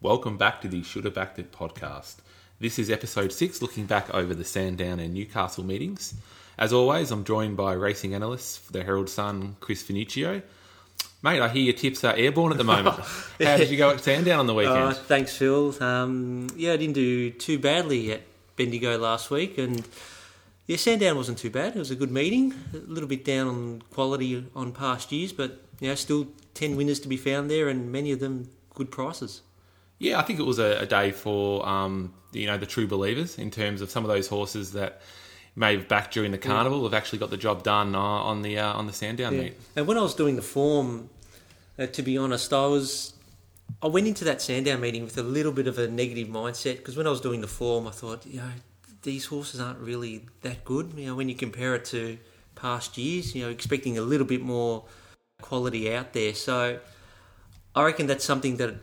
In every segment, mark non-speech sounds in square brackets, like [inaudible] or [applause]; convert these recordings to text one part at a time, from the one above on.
Welcome back to the Should Have Backed It podcast. This is episode six, looking back over the Sandown and Newcastle meetings. As always, I'm joined by racing analyst for the Herald Sun, Chris Finuccio. Mate, I hear your tips are airborne at the moment. [laughs] How did you go at Sandown on the weekend? Uh, thanks, Phil. Um, yeah, I didn't do too badly at Bendigo last week, and yeah, Sandown wasn't too bad. It was a good meeting. A little bit down on quality on past years, but you know, still ten winners to be found there, and many of them good prices. Yeah, I think it was a, a day for um, you know the true believers in terms of some of those horses that may have backed during the carnival have actually got the job done uh, on the uh, on the Sandown Yeah. meet. And when I was doing the form, uh, to be honest, I was I went into that Sandown meeting with a little bit of a negative mindset because when I was doing the form, I thought, you know, these horses aren't really that good. You know, when you compare it to past years, you know, expecting a little bit more quality out there. So I reckon that's something that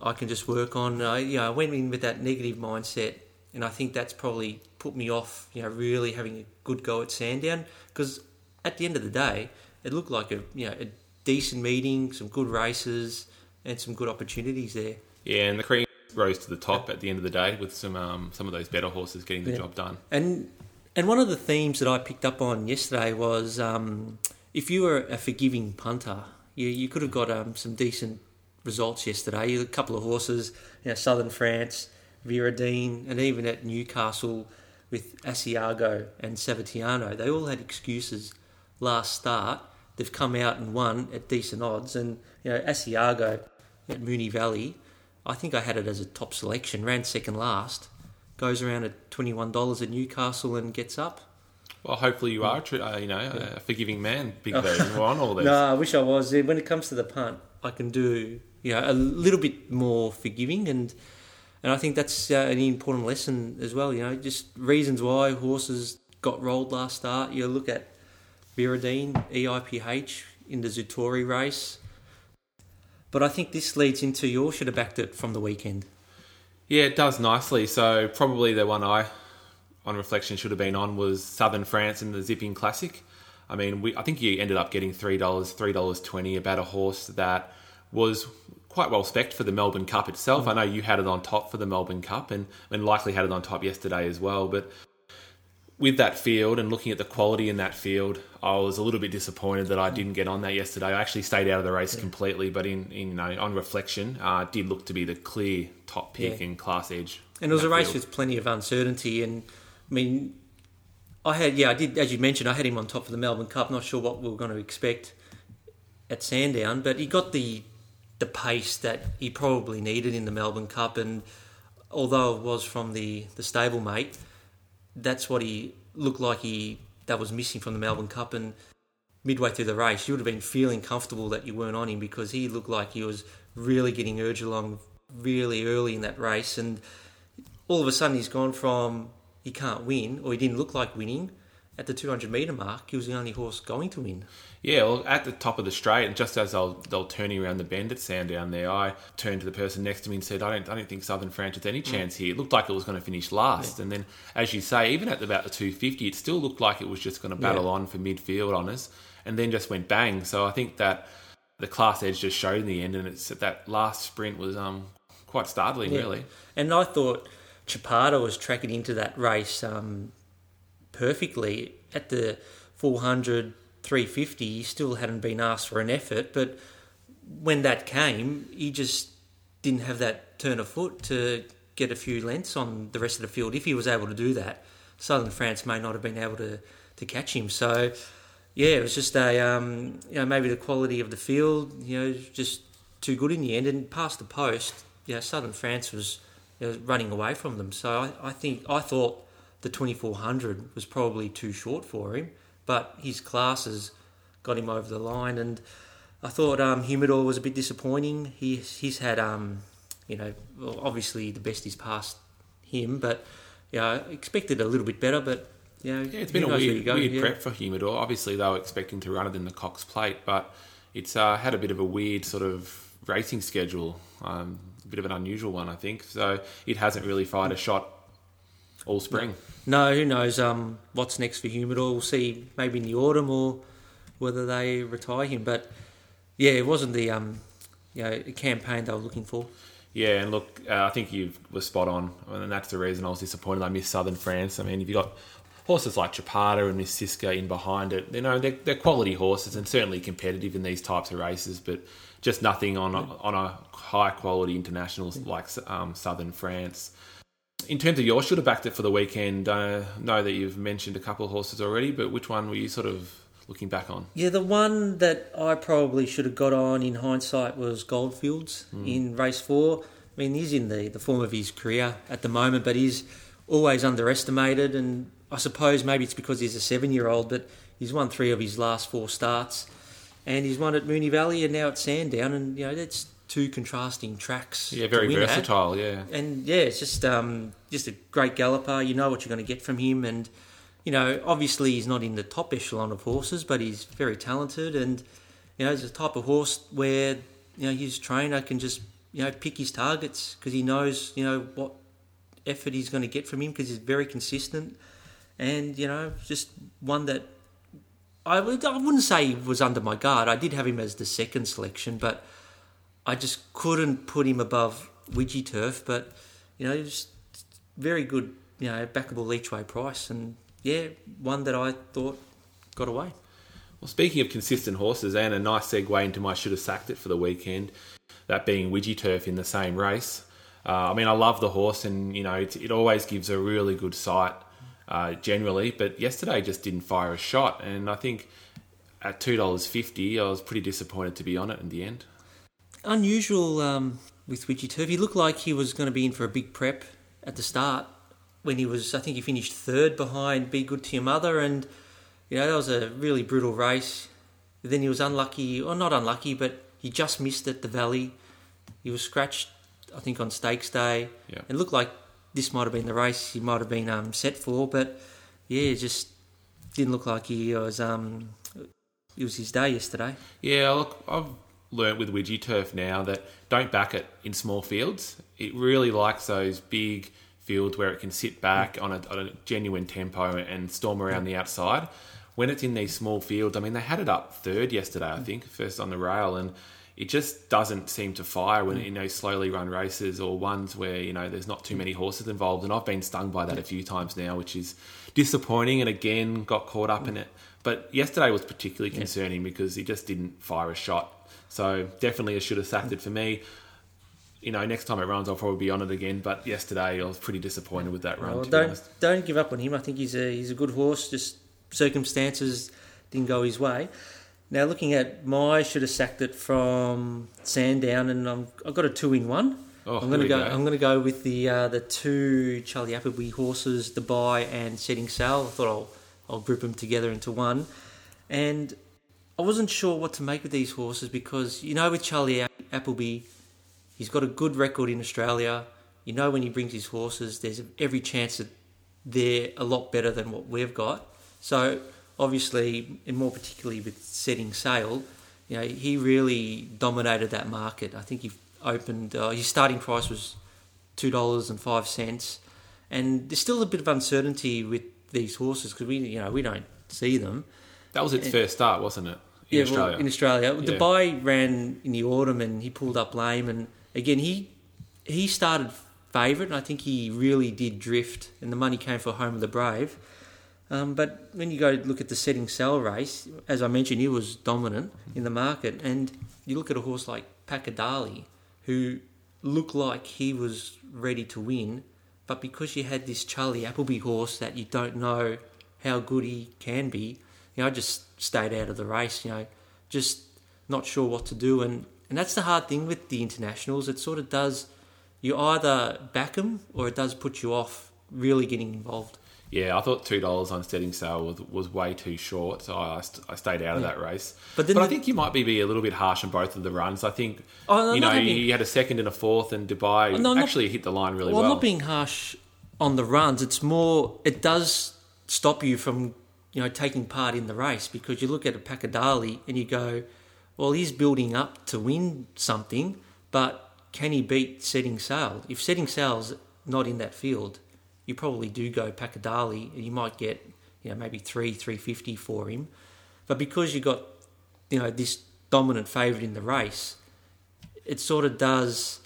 I can just work on. I, you know, I went in with that negative mindset, and I think that's probably put me off. You know, really having a good go at Sandown because at the end of the day, it looked like a you know a decent meeting, some good races, and some good opportunities there. Yeah, and the cream rose to the top at the end of the day with some um, some of those better horses getting the Yeah. job done. And and one of the themes that I picked up on yesterday was um, if you were a forgiving punter, you you could have got um, some decent results yesterday. A couple of horses, you know, Southern France, Viradine, and even at Newcastle with Asiago and Savatiano, they all had excuses last start. They've come out and won at decent odds, and you know Asiago at Moonee Valley. I think I had it as a top selection. Ran second last goes around at twenty one dollars at Newcastle and gets up. Well, hopefully you are, a uh, you know, a forgiving man, Big Bird. We're on all these. No, I wish I was. When it comes to the punt, I can do you know a little bit more forgiving, and and I think that's uh, an important lesson as well. You know, just reasons why horses got rolled last start. You look at Viradine, EIPH in the Zutori race. But I think this leads into your should have backed it from the weekend. Yeah, it does nicely. So probably the one I, on reflection, should have been on was Southern France in the Zipping Classic. I mean, we, I think you ended up getting three dollars, three dollars twenty about a horse that was quite well spec for the Melbourne Cup itself. I know you had it on top for the Melbourne Cup, and and likely had it on top yesterday as well. But with that field and looking at the quality in that field, I was a little bit disappointed that I didn't get on that yesterday. I actually stayed out of the race completely, but in, in you know on reflection, uh, it did look to be the clear top pick Yeah. in Class Edge. And it was a race field. with plenty of uncertainty. And I mean, I had, yeah, I did, as you mentioned, I had him on top of the Melbourne Cup. Not sure what we were going to expect at Sandown, but he got the the pace that he probably needed in the Melbourne Cup. And although it was from the, the stablemate, that's what he looked like he that was missing from the Melbourne Cup. And midway through the race, you would have been feeling comfortable that you weren't on him because he looked like he was really getting urged along really early in that race. And all of a sudden, he's gone from he can't win or he didn't look like winning at the 200 metre mark. He was the only horse going to win. Yeah, well, at the top of the straight, and just as they'll they'll turning around the bend at Sandown there, I turned to the person next to me and said, "I don't, I don't think Southern France has any chance here." It looked like it was going to finish last, and then, as you say, even at about the two fifty, it still looked like it was just going to battle Yeah. on for midfield on us, and then just went bang. So I think that the class edge just showed in the end, and it's that last sprint was um quite startling, Yeah. really. And I thought Chapada was tracking into that race um, perfectly at the 400, 350. He still hadn't been asked for an effort, but when that came, he just didn't have that turn of foot to get a few lengths on the rest of the field. If he was able to do that, Southern France may not have been able to, to catch him. So, yeah, it was just a um, you know maybe the quality of the field, you know, just too good in the end. And past the post, you know, Southern France was you know, running away from them. So I, I think I thought the 2400 was probably too short for him, but his classes got him over the line. And I thought um, Humidor was a bit disappointing. He he's had um, you know well, obviously the best is past him, but yeah, I expected a little bit better, but. You know, Yeah, it's been a weird, you weird yeah. prep for Humidor. Obviously, they were expecting to run it in the Cox Plate, but it's uh, had a bit of a weird sort of racing schedule, um, a bit of an unusual one, I think. So it hasn't really fired a shot all spring. No, who knows um, what's next for Humidor. We'll see maybe in the autumn or whether they retire him. But yeah, it wasn't the um, you know, campaign they were looking for. Yeah, and look, uh, I think you were spot on, and that's the reason I was disappointed. I missed Southern France. I mean, if you got horses like Chapada and Miss Siska in behind it, you know, they're, they're quality horses and certainly competitive in these types of races, but just nothing on a, on a high quality international like um, Southern France. In terms of yours, should have backed it for the weekend. I know that you've mentioned a couple of horses already, but which one were you sort of looking back on? Yeah, the one that I probably should have got on in hindsight was Goldfields mm. in race four. I mean, he's in the, the form of his career at the moment, but he's always underestimated. And I suppose maybe it's because he's a seven year old, but he's won three of his last four starts. And he's won at Moonee Valley and now at Sandown. And, you know, that's two contrasting tracks. Yeah, very versatile, at. yeah. And yeah, it's just um, just a great galloper. You know what you're going to get from him. And you know, obviously he's not in the top echelon of horses, but he's very talented, and you know, he's a type of horse where you know his trainer can just you know pick his targets because he knows you know what effort he's going to get from him because he's very consistent, and you know, just one that I I wouldn't say was under my guard. I did have him as the second selection, but I just couldn't put him above Widgie Turf. But you know, just very good, you know, backable each way price and yeah, one that I thought got away. Well, speaking of consistent horses, and a nice segue into my should have sacked it for the weekend, that being Widgie Turf in the same race. Uh, I mean, I love the horse, and you know, it, it always gives a really good sight uh, generally. But yesterday just didn't fire a shot, and I think at two dollars fifty, I was pretty disappointed to be on it in the end. Unusual um, with Widgie Turf. He looked like he was going to be in for a big prep at the start, when he was, I think he finished third behind Be Good to Your Mother, and you know that was a really brutal race. Then he was unlucky, or not unlucky, but he just missed at the Valley. He was scratched, I think, on Stakes Day. Yeah. It looked like this might have been the race he might have been um, set for, but yeah, just didn't look like he was. Um, it was his day yesterday. Yeah, look, I've learnt with Widgie Turf now that don't back it in small fields. It really likes those big fields where it can sit back on a, on a genuine tempo and storm around the outside. When it's in these small fields, I mean, they had it up third yesterday, I think, first on the rail, and it just doesn't seem to fire when you know slowly run races or ones where you know there's not too many horses involved. And I've been stung by that a few times now, which is disappointing. And again, got caught up in it. But yesterday was particularly concerning because he just didn't fire a shot. So definitely a should have sacked it for me you know, next time it runs, I'll probably be on it again. But yesterday, I was pretty disappointed with that run. Well, don't don't give up on him. I think he's a he's a good horse. Just circumstances didn't go his way. Now looking at my should have sacked it from Sandown, and I'm, I've got a two in one. Oh, I'm going to go, go. I'm going to go with the uh, the two Charlie Appleby horses, Dubai and Setting Sail. I thought I'll I'll group them together into one, and I wasn't sure what to make of these horses because you know with Charlie Appleby He's got a good record in Australia. You know, when he brings his horses, there's every chance that they're a lot better than what we've got. So, obviously, and more particularly with setting sail, you know, he really dominated that market. I think he opened, uh, his starting price was $2.05. And there's still a bit of uncertainty with these horses because we, you know, we don't see them. That was its and, first start, wasn't it? In yeah, Australia. Well, in Australia. Yeah. Dubai ran in the autumn and he pulled up lame and again, he he started favourite, and I think he really did drift, and the money came for Home of the Brave. Um, but when you go look at the setting sail race, as I mentioned, he was dominant in the market. And you look at a horse like Pakadali, who looked like he was ready to win, but because you had this Charlie Appleby horse that you don't know how good he can be, you know, I just stayed out of the race. You know, just not sure what to do. And and that's the hard thing with the internationals. It sort of does, you either back them or it does put you off really getting involved. Yeah, I thought two dollars on setting sail was, was way too short, so I, I stayed out of yeah. that race. But, but the, I think you might be, be a little bit harsh on both of the runs. I think oh, you know you had a second and a fourth, and Dubai oh, no, actually not, hit the line really well. well. I'm not being harsh on the runs. It's more it does stop you from you know taking part in the race because you look at a Pakadali and you go, well, he's building up to win something, but can he beat Setting Sail? If Setting Sail's not in that field, you probably do go Pakadali, and you might get you know maybe three three fifty for him. But because you got you know this dominant favourite in the race, it sort of does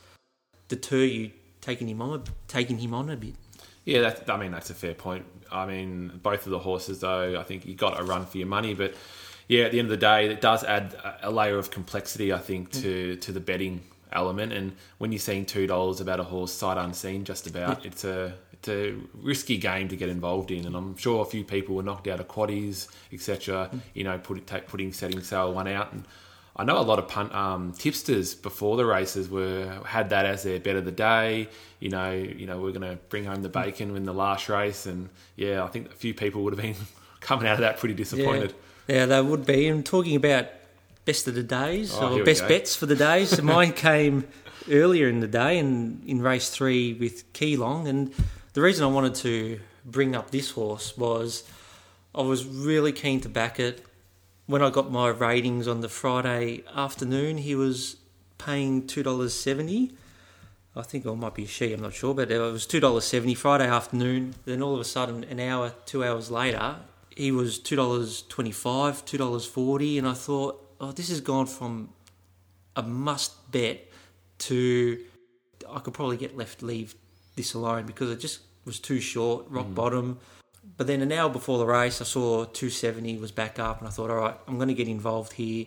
deter you taking him on, taking him on a bit. Yeah, that, I mean that's a fair point. I mean, both of the horses, though, I think you got a run for your money, but yeah, at the end of the day, it does add a layer of complexity, I think, to to the betting element. And when you're seeing two dollars about a horse sight unseen, just about, it's a it's a risky game to get involved in. And I'm sure a few people were knocked out of quaddies, etc. Mm. You know, put, take, putting setting sail one out and. I know a lot of punt, um, tipsters before the races were had that as their bet of the day. You know, you know, we're going to bring home the bacon in the last race, and yeah, I think a few people would have been [laughs] coming out of that pretty disappointed. Yeah, yeah they would be. And talking about best of the days Oh, or best bets for the days, so [laughs] mine came earlier in the day and in race three with Keelong. And the reason I wanted to bring up this horse was I was really keen to back it. When I got my ratings on the Friday afternoon, he was paying two dollars seventy. I think it might be a she, I'm not sure, but it was two dollars seventy Friday afternoon. Then all of a sudden, an hour, two hours later, he was two dollars twenty five, two dollars forty, and I thought, oh, this has gone from a must bet to I could probably get left leave this alone because it just was too short, rock mm. bottom. But then an hour before the race, I saw 270 was back up, and I thought, all right, I'm going to get involved here.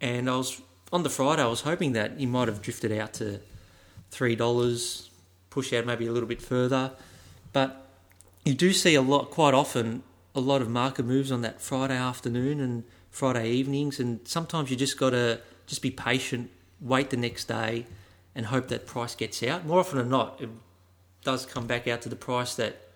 And I was on the Friday, I was hoping that he might have drifted out to three dollars, push out maybe a little bit further. But you do see a lot, quite often, a lot of market moves on that Friday afternoon and Friday evenings, and sometimes you just got to just be patient, wait the next day, and hope that price gets out. More often than not, it does come back out to the price that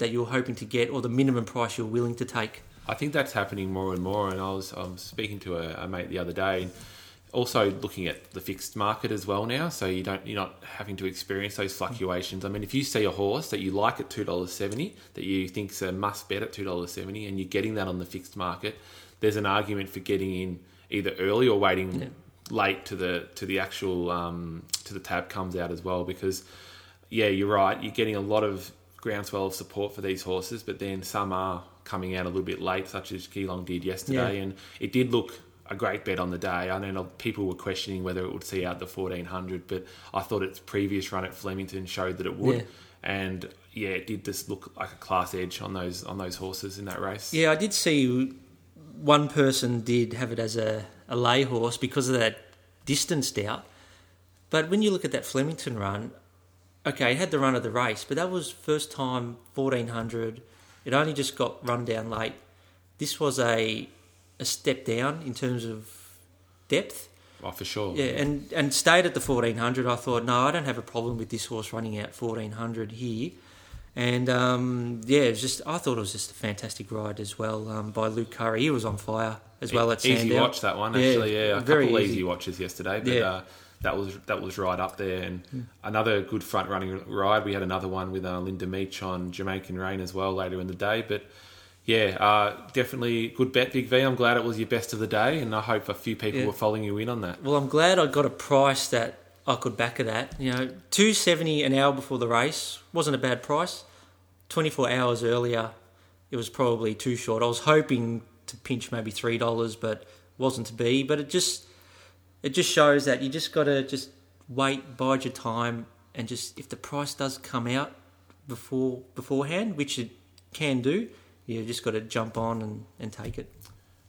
that you're hoping to get, or the minimum price you're willing to take. I think that's happening more and more. And I was I was speaking to a, a mate the other day, and also looking at the fixed market as well now. So you don't you're not having to experience those fluctuations. I mean, if you see a horse that you like at two dollars seventy, that you think's a must bet at two dollars seventy, and you're getting that on the fixed market, there's an argument for getting in either early or waiting Yeah. late to the to the actual um, to the tab comes out as well because yeah, you're right. You're getting a lot of groundswell of support for these horses, but then some are coming out a little bit late, such as Geelong did yesterday, Yeah. and it did look a great bet on the day. I know people were questioning whether it would see out the 1400, but I thought its previous run at Flemington showed that it would, Yeah. and yeah, it did just look like a class edge on those on those horses in that race. Yeah, I did see one person did have it as a, a lay horse because of that distanced out. But when you look at that Flemington run, okay, it had the run of the race, but that was first time 1400. It only just got run down late. This was a a step down in terms of depth. Oh, for sure. Yeah, and and stayed at the fourteen hundred. I thought, no, I don't have a problem with this horse running out fourteen hundred here. And um, yeah, it was just I thought it was just a fantastic ride as well um, by Luke Currie. He was on fire as well at easy watch that one Yeah, actually. Yeah, a very couple easy. easy watches yesterday, but Yeah. uh, that was that was right up there. And another good front running ride. We had another one with uh, Linda Meech on Jamaican Rain as well later in the day. But yeah, uh, definitely good bet, Big V. I'm glad it was your best of the day, and I hope a few people Yeah. were following you in on that. Well, I'm glad I got a price that I could back it at. You know, two seventy an hour before the race wasn't a bad price. Twenty four hours earlier, it was probably too short. I was hoping to pinch maybe three dollars, but wasn't to be. But it just it just shows that you just got to just wait, bide your time, and just if the price does come out before beforehand, which it can do, you just got to jump on and, and take it.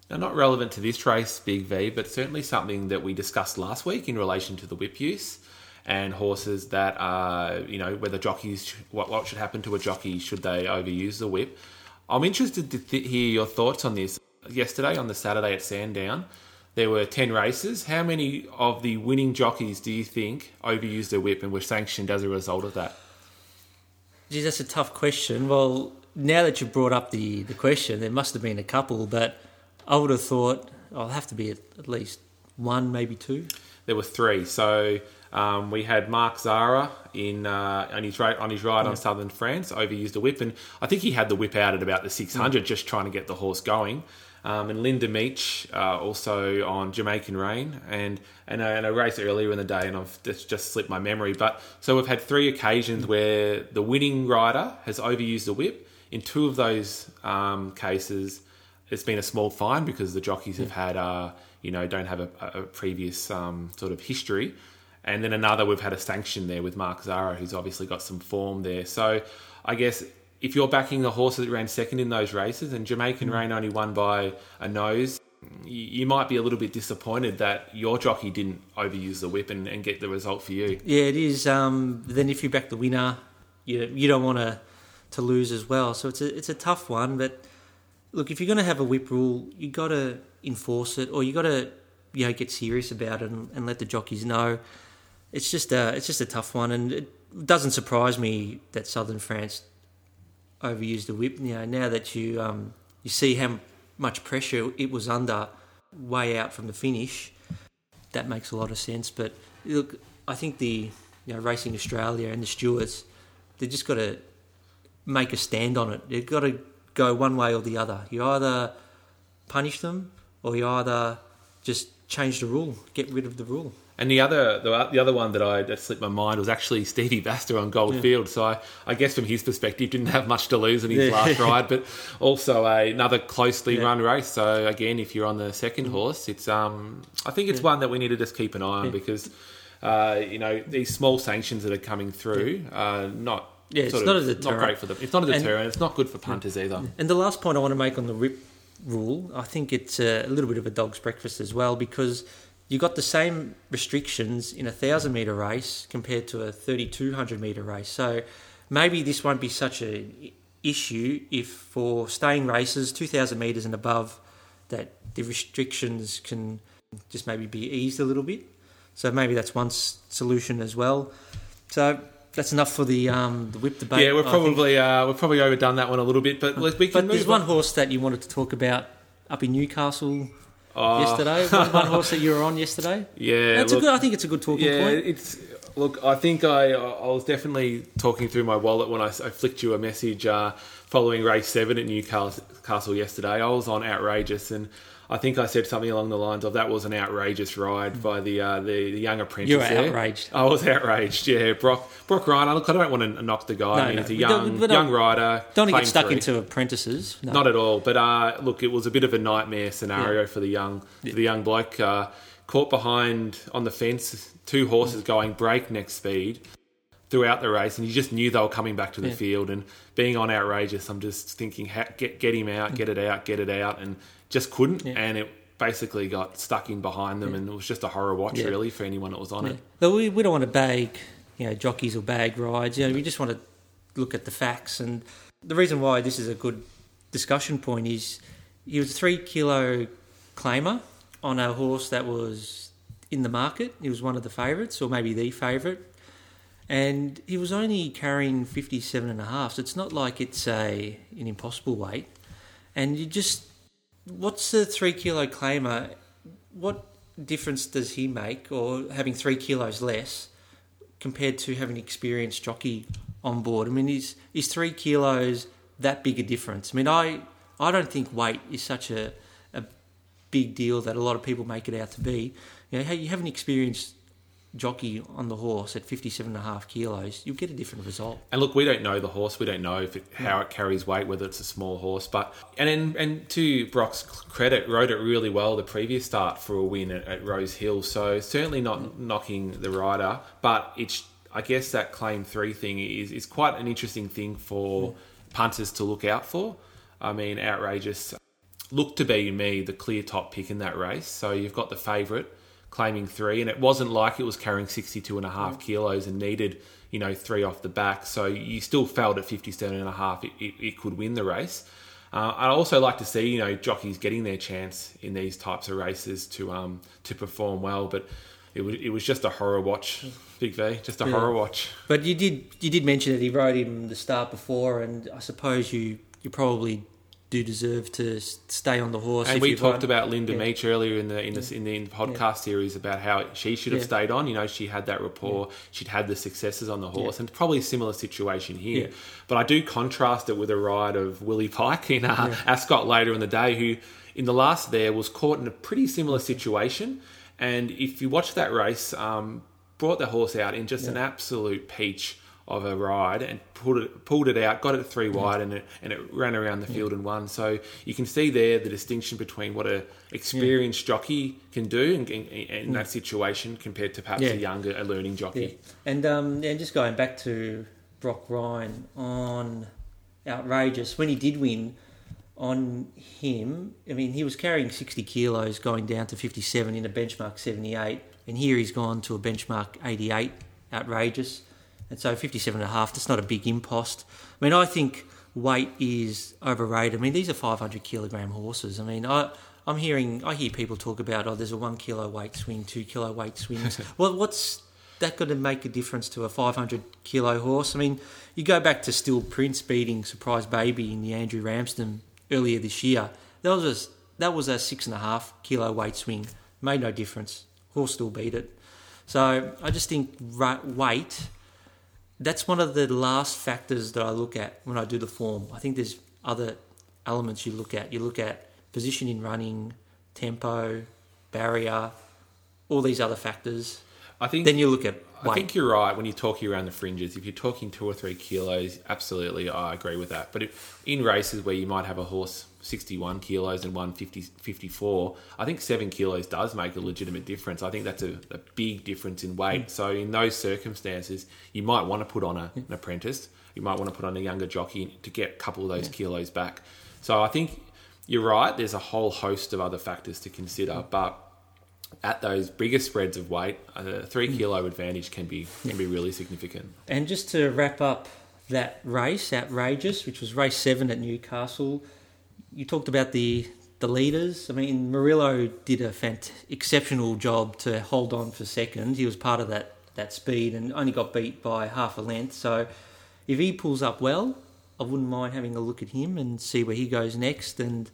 Now, not relevant to this race, Big V, but certainly something that we discussed last week in relation to the whip use and horses that are, you know, whether jockeys, what, what should happen to a jockey should they overuse the whip. I'm interested to th- hear your thoughts on this. Yesterday, on the Saturday at Sandown, there were 10 races. How many of the winning jockeys do you think overused their whip and were sanctioned as a result of that? Geez, that's a tough question. Well, now that you've brought up the, the question, there must have been a couple, but I would have thought I'll have to be at, at least one, maybe two. There were three. So um, we had Mark Zahra in uh, on his ride on his ride on Southern France overused a whip, and I think he had the whip out at about the 600, just trying to get the horse going. Um, and Linda Meech uh, also on Jamaican Rain, and and a, and a race earlier in the day, and I've just, just slipped my memory. But so we've had three occasions where the winning rider has overused the whip. In two of those um, cases, it's been a small fine because the jockeys have had, uh, you know, don't have a, a previous um, sort of history. And then another, we've had a sanction there with Mark Zahra, who's obviously got some form there. So I guess if you're backing the horse that ran second in those races and Jamaican Mm. Rain only won by a nose, you, you might be a little bit disappointed that your jockey didn't overuse the whip and, and get the result for you. Yeah, it is. Um, then if you back the winner, you you don't want to to lose as well. So it's a it's a tough one. But look, if you're going to have a whip rule, you got to enforce it, or you got to you know get serious about it and, and let the jockeys know. It's just a it's just a tough one, and it doesn't surprise me that Southern France overused the whip. You know, now that you um, you see how much pressure it was under way out from the finish, that makes a lot of sense. But look, I think the you know Racing Australia and the stewards, they just got to make a stand on it. They've got to go one way or the other. You either punish them or you either just change the rule, get rid of the rule. And the other, the, the other one that I that slipped my mind was actually Stevie Baster on Goldfield. So I, I guess from his perspective, didn't have much to lose in his Yeah. last ride, but also a, another closely Yeah. run race. So again, if you're on the second horse, it's um, I think it's one that we need to just keep an eye on because, uh, you know, these small sanctions that are coming through are not. Yeah, it's not of- a deterrent. Not great for them. It's not a And- deterrent. it's not good for punters either. And the last point I want to make on the rip rule, I think it's a little bit of a dog's breakfast as well because you got the same restrictions in a thousand meter race compared to a thirty-two hundred meter race. So maybe this won't be such an issue if for staying races two thousand meters and above that the restrictions can just maybe be eased a little bit. So maybe that's one s- solution as well. So that's enough for the um, the whip debate. Yeah, we're probably uh, we've probably overdone that one a little bit, but we can But move there's on. one horse that you wanted to talk about up in Newcastle Oh, yesterday. [laughs] One, one horse that you were on yesterday. Yeah, That's a good. I think it's a good talking yeah, point. it's look. I think I I was definitely talking through my wallet when I, I flicked you a message uh, following race seven at Newcastle Castle yesterday. I was on outrageous, and I think I said something along the lines of that was an outrageous ride by the uh, the, the young apprentice. You were there. outraged. I was outraged. Yeah, Brock Brock Ryan. Look, I don't want to knock the guy. No, I mean, no, he's a young don't- young rider. Don't want to get stuck three. into apprentices. No. Not at all. But uh, look, it was a bit of a nightmare scenario for the young for the young bloke. Uh, caught behind on the fence, two horses going breakneck speed throughout the race, and you just knew they were coming back to the Yeah. field. And being on outrageous, I'm just thinking, get get him out, get it mm. out, get it out, and just couldn't. Yeah. And it basically got stuck in behind them, and it was just a horror watch, Yeah. really, for anyone that was on Yeah. it. But we, we don't want to bag, you know, jockeys or bag rides. You know, we just want to look at the facts. And the reason why this is a good discussion point is he was a three kilo claimer on a horse that was in the market. He was one of the favourites, or maybe the favourite. And he was only carrying 57 and a half. So it's not like it's a an impossible weight. And you just, what's the three kilo claimer? What difference does he make, or having three kilos less compared to having an experienced jockey on board? I mean, is is three kilos that big a difference? I mean, I I don't think weight is such a a big deal that a lot of people make it out to be. You know, you have an experienced jockey on the horse at 57 and a half kilos, you'll get a different result. And look, we don't know the horse. We don't know if it, how it carries weight, whether it's a small horse. But and and, to Brock's credit, rode it really well the previous start for a win at, at Rosehill. So certainly not knocking the rider, but it's I guess that claim three thing is is quite an interesting thing for punters to look out for. I mean, outrageous looked to be me the clear top pick in that race. So you've got the favourite claiming three, and it wasn't like it was carrying 62 and a half kilos and needed, you know, three off the back. So you still felt at 57 and a half it, it, it could win the race. Uh, I also like to see, you know, jockeys getting their chance in these types of races to um to perform well, but it was it was just a horror watch, Big V, just a Yeah. horror watch. But you did you did mention that he rode him the start before, and I suppose you you probably do deserve to stay on the horse. And we talked won. about Linda Yeah. Meech earlier in the in the, in the podcast series about how she should have Yeah. stayed on. You know, she had that rapport, she'd had the successes on the horse, and probably a similar situation here. Yeah. But I do contrast it with a ride of Willie Pike in uh, Ascot later in the day, who in the last there was caught in a pretty similar situation. And if you watch that race, um, brought the horse out in just an absolute peach of a ride and pulled it pulled it out, got it three wide, and it and it ran around the field and won. So you can see there the distinction between what a experienced jockey can do in, in, in that situation compared to perhaps Yeah. a younger, a learning jockey. Yeah. And um, and just going back to Brock Ryan on outrageous when he did win on him. I mean, he was carrying sixty kilos going down to fifty seven in a benchmark seventy eight, and here he's gone to a benchmark eighty eight. Outrageous, and so fifty seven and a half. That's not a big impost. I mean, I think weight is overrated. I mean, these are five hundred kilogram horses. I mean, I. I'm hearing, I hear people talk about, oh, there's a one kilo weight swing, two kilo weight swings. [laughs] well, what's that going to make a difference to a 500 kilo horse? I mean, you go back to Still Prince beating Surprise Baby in the Andrew Ramsden earlier this year. That was a, that was a six and a half kilo weight swing. Made no difference. Horse still beat it. So I just think weight. That's one of the last factors that I look at when I do the form. I think there's other elements you look at. You look at position in running, tempo, barrier, all these other factors. I think Then you look at I think you're right when you're talking around the fringes. If you're talking two or three kilos, absolutely, I agree with that. But if, in races where you might have a horse 61 kilos and one 50, 54, I think seven kilos does make a legitimate difference. I think that's a, a big difference in weight. Mm. So in those circumstances, you might want to put on a, an apprentice. You might want to put on a younger jockey to get a couple of those kilos back. So I think you're right. There's a whole host of other factors to consider, mm. but at those bigger spreads of weight, a three hmm. kilo advantage can be can be really significant. And just to wrap up that race, outrageous, which was race seven at Newcastle, you talked about the the leaders. I mean, Murillo did a fant- exceptional job to hold on for second. He was part of that that speed and only got beat by half a length. So if he pulls up well, I wouldn't mind having a look at him and see where he goes next, and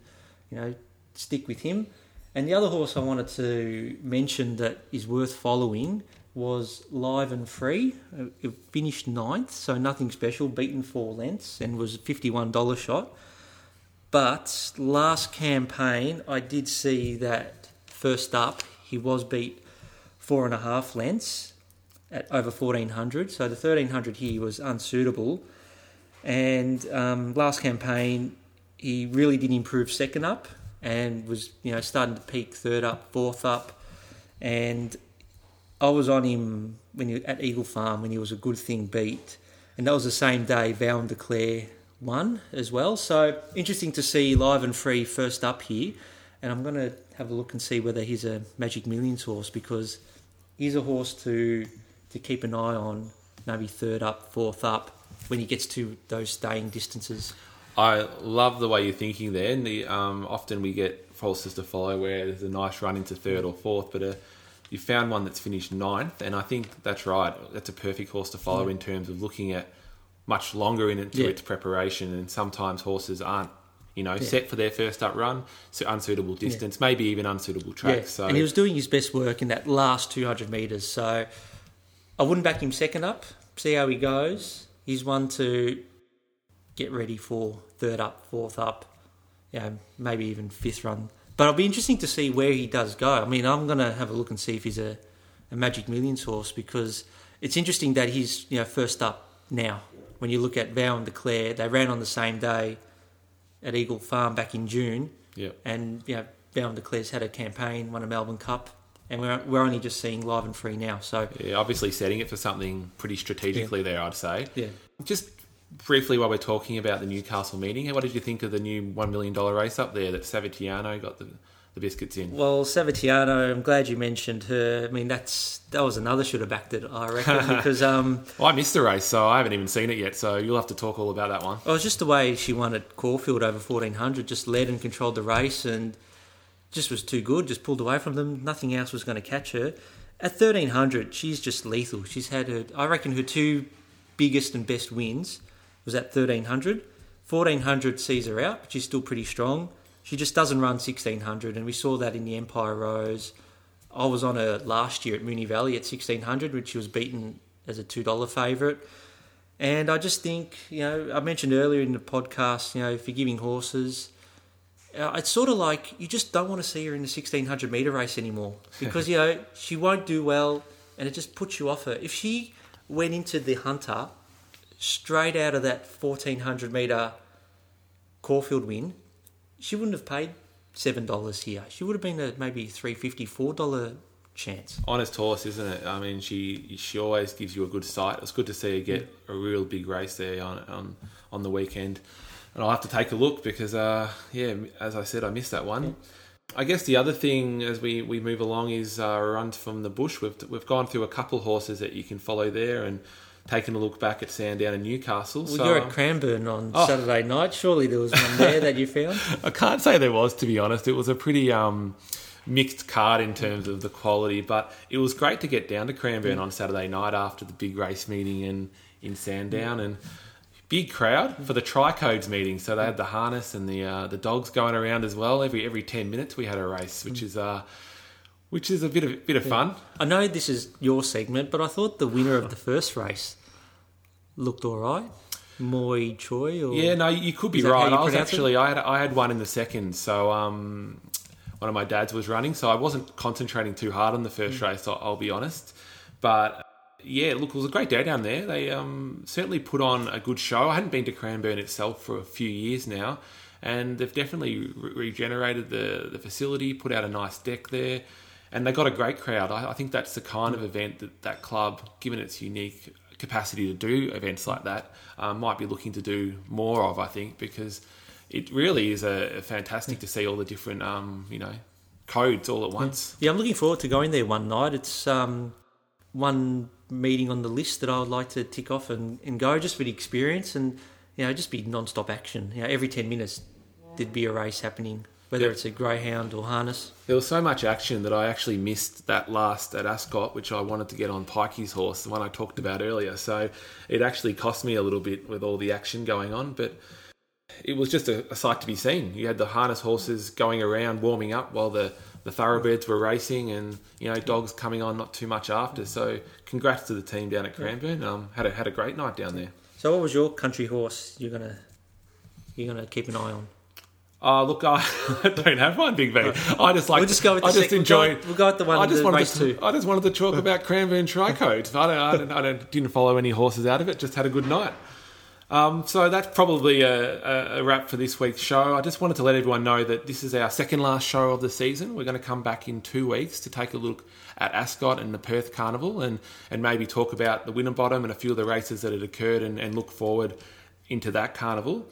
you know stick with him. And the other horse I wanted to mention that is worth following was Live and Free. Uh, It finished ninth, so nothing special, beaten four lengths, and was a $51 shot. But last campaign, I did see that first up, he was beat four and a half lengths at over 1400. So the 1300 here was unsuitable. And um, last campaign, he really did improve second up and was you know starting to peak third up, fourth up, and I was on him when he, at Eagle Farm when he was a good thing beat, and that was the same day Vow and Declare won as well. So interesting to see live and free first up here, and I'm going to have a look and see whether he's a Magic Millions horse because he's a horse to to keep an eye on, maybe third up, fourth up when he gets to those staying distances. I love the way you're thinking there. And the, um, often we get horses to follow where there's a nice run into third or fourth, but uh, you found one that's finished ninth, and I think that's right. That's a perfect horse to follow in terms of looking at much longer into Yeah. its preparation. And sometimes horses aren't, you know, set for their first up run, so unsuitable distance, maybe even unsuitable tracks. So and he was doing his best work in that last 200 metres. So I wouldn't back him second up. See how he goes. He's one to get ready for third up, fourth up, you know, maybe even fifth run. But it'll be interesting to see where he does go. I mean, I'm going to have a look and see if he's a, a Magic Millions horse because it's interesting that he's you know first up now. When you look at Vow and Declare, they ran on the same day at Eagle Farm back in June yeah. and you know, Vow and Declare's had a campaign, won a Melbourne Cup, and we're we're only just seeing live and free now. So Yeah, obviously setting it for something pretty strategically there, I'd say. yeah, Just briefly while we're talking about the Newcastle meeting, what did you think of the new $1 million race up there that Savatiano got the, the biscuits in? well, Savatiano, I'm glad you mentioned her. I mean, that's that was another should have backed it, I reckon, [laughs] because um, Well, I missed the race, so I haven't even seen it yet, so you'll have to talk all about that one. it was just the way she won at Caulfield over 1400, just led and controlled the race, and just was too good. Just pulled away from them. Nothing else was going to catch her. At 1300, she's just lethal. She's had her, I reckon, her two biggest and best wins was at 1300. 1400 sees her out, but she's still pretty strong. She just doesn't run 1600, and we saw that in the Empire Rose. I was on her last year at Moonee Valley at 1600, which she was beaten as a $2 favourite. And I just think, you know, I mentioned earlier in the podcast, you know, if you're giving horses, uh, it's sort of like you just don't want to see her in the 1600 metre race anymore [laughs] because, you know, she won't do well and it just puts you off her. If she went into the Hunter straight out of that 1400 metre Caulfield win, she wouldn't have paid $7 here. She would have been a maybe $3.50, $4 chance. Honest horse, isn't it? I mean, she she always gives you a good sight. It's good to see her get a real big race there on on, on the weekend. And I'll have to take a look because, uh, yeah, as I said, I missed that one. I guess the other thing as we, we move along is uh, runs from the bush. We've, we've gone through a couple horses that you can follow there and taken a look back at Sandown and Newcastle. Well, so, you're at Cranbourne on Oh. Saturday night. Surely there was one there that you found. [laughs] I can't say there was, to be honest. It was a pretty um, mixed card in terms of the quality, but it was great to get down to Cranbourne on Saturday night after the big race meeting in, in Sandown and big crowd for the Tricodes meeting. So they had the harness and the uh, the dogs going around as well. Every every ten minutes we had a race, which is uh, which is a bit of bit of fun. I know this is your segment, but I thought the winner of the first race looked all right. Moi Choi, or Yeah, no, you could be Is that how right. I was it? actually I had I had one in the second, so um, one of my dads was running, so I wasn't concentrating too hard on the first Mm. race. I'll, I'll be honest, but yeah, look, it was a great day down there. They um, certainly put on a good show. I hadn't been to Cranbourne itself for a few years now, and they've definitely re- regenerated the the facility, put out a nice deck there. And they got a great crowd. I, I think that's the kind of event that that club, given its unique capacity to do events like that, um, might be looking to do more of. I think because it really is a, fantastic to see all the different, um, you know, codes all at once. Yeah, I'm looking forward to going there one night. It's um, one meeting on the list that I would like to tick off and, and go just for the experience and you know just be non-stop action. You know, every ten minutes there'd be a race happening, whether Yeah. it's a greyhound or harness. There was so much action that I actually missed that last at Ascot, which I wanted to get on Pikey's horse, the one I talked about earlier. So it actually cost me a little bit with all the action going on, but it was just a, a sight to be seen. You had the harness horses going around warming up while the, the thoroughbreds were racing, and you know dogs coming on not too much after. So congrats to the team down at Cranbourne. Um, had a had a great night down there. So, what was your country horse you're gonna you're gonna keep an eye on? Oh, look, [laughs] I, don't have one, Big V. I just like. We'll just go with I just sec- we'll enjoy. go- we'll go with the one I just the wanted race to. two. I just wanted to talk [laughs] about Cranbourne Tricodes. I don't. I, don't, I don't, didn't follow any horses out of it. Just had a good night. Um, so that's probably a, a, a wrap for this week's show. I just wanted to let everyone know that this is our second last show of the season. We're going to come back in two weeks to take a look at Ascot and the Perth Carnival and, and maybe talk about the Winterbottom and a few of the races that had occurred and, and look forward into that carnival.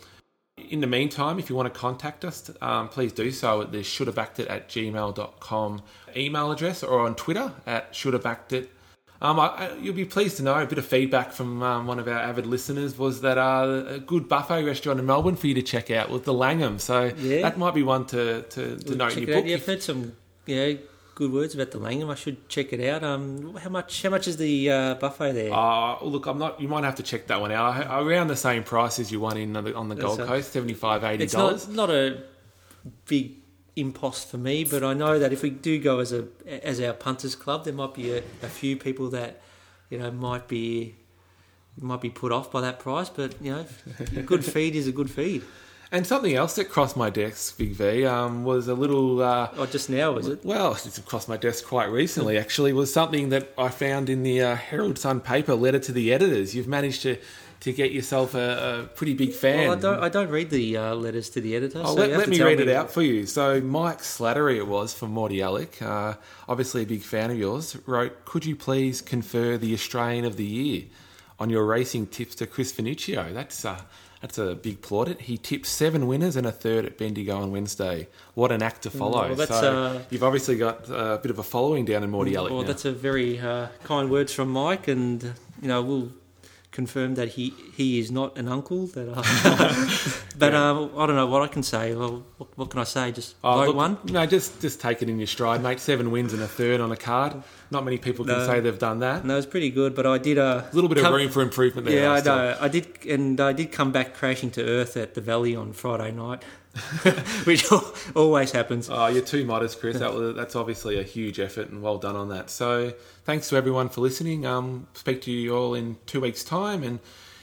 In the meantime, if you want to contact us, um, please do so at the shouldabacked at gmail.com email address or on Twitter at shouldabacked um, I, I, you'll be pleased to know a bit of feedback from um, one of our avid listeners was that uh, a good buffet restaurant in Melbourne for you to check out was the Langham. So Yeah. that might be one to, to, to note check in your out. book. Yeah, I've heard some yeah good words about the Langham. I should check it out. Um, how much how much is the uh, buffet there? Uh, look, I'm not. You might have to check that one out. I- Around the same price as you won in on the, on the Gold a- Coast, 75 80 it's dollars. not not a big impost for me, but I know that if we do go as a as our punters club, there might be a, a few people that you know might be might be put off by that price. But you know, a good feed is a good feed. And something else that crossed my desk, Big V, um, was a little. Uh, Oh, just now was it? Well, it's crossed my desk quite recently, actually, was something that I found in the uh, Herald Sun paper letter to the editors. You've managed to, to get yourself a, a pretty big fan. Well, I don't I don't read the uh, letters to the editor. Oh, so let, let me read it out for you. So, Mike Slattery, it was from Mortlake, uh, obviously a big fan of yours, wrote, Could you please confer the Australian of the Year on your racing tips to Chris Finuccio? That's, uh, that's a big plaudit. He tipped seven winners and a third at Bendigo on Wednesday. What an act to follow. well, that's, so, uh, you've obviously got a bit of a following down in Mortlake Well, now. that's a very uh, kind words from Mike, and you know we'll confirm that he, he is not an uncle. That, uh, [laughs] but um, I don't know what I can say. Well, what, what can I say? Just Oh, look, one. No, just just take it in your stride, mate. Seven wins and a third on a card. Not many people can No. say they've done that. No, it's pretty good, but I did uh, A little bit of come- room for improvement there. Yeah, I know. I did, and I did come back crashing to earth at the Valley on Friday night, [laughs] which always happens. Oh, you're too modest, Chris. That was, that's obviously a huge effort, and well done on that. So, thanks to everyone for listening. Um, speak to you all in two weeks' time, and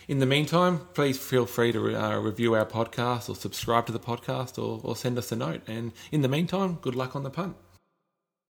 in the meantime, please feel free to uh, review our podcast or subscribe to the podcast or, or send us a note. And in the meantime, good luck on the punt.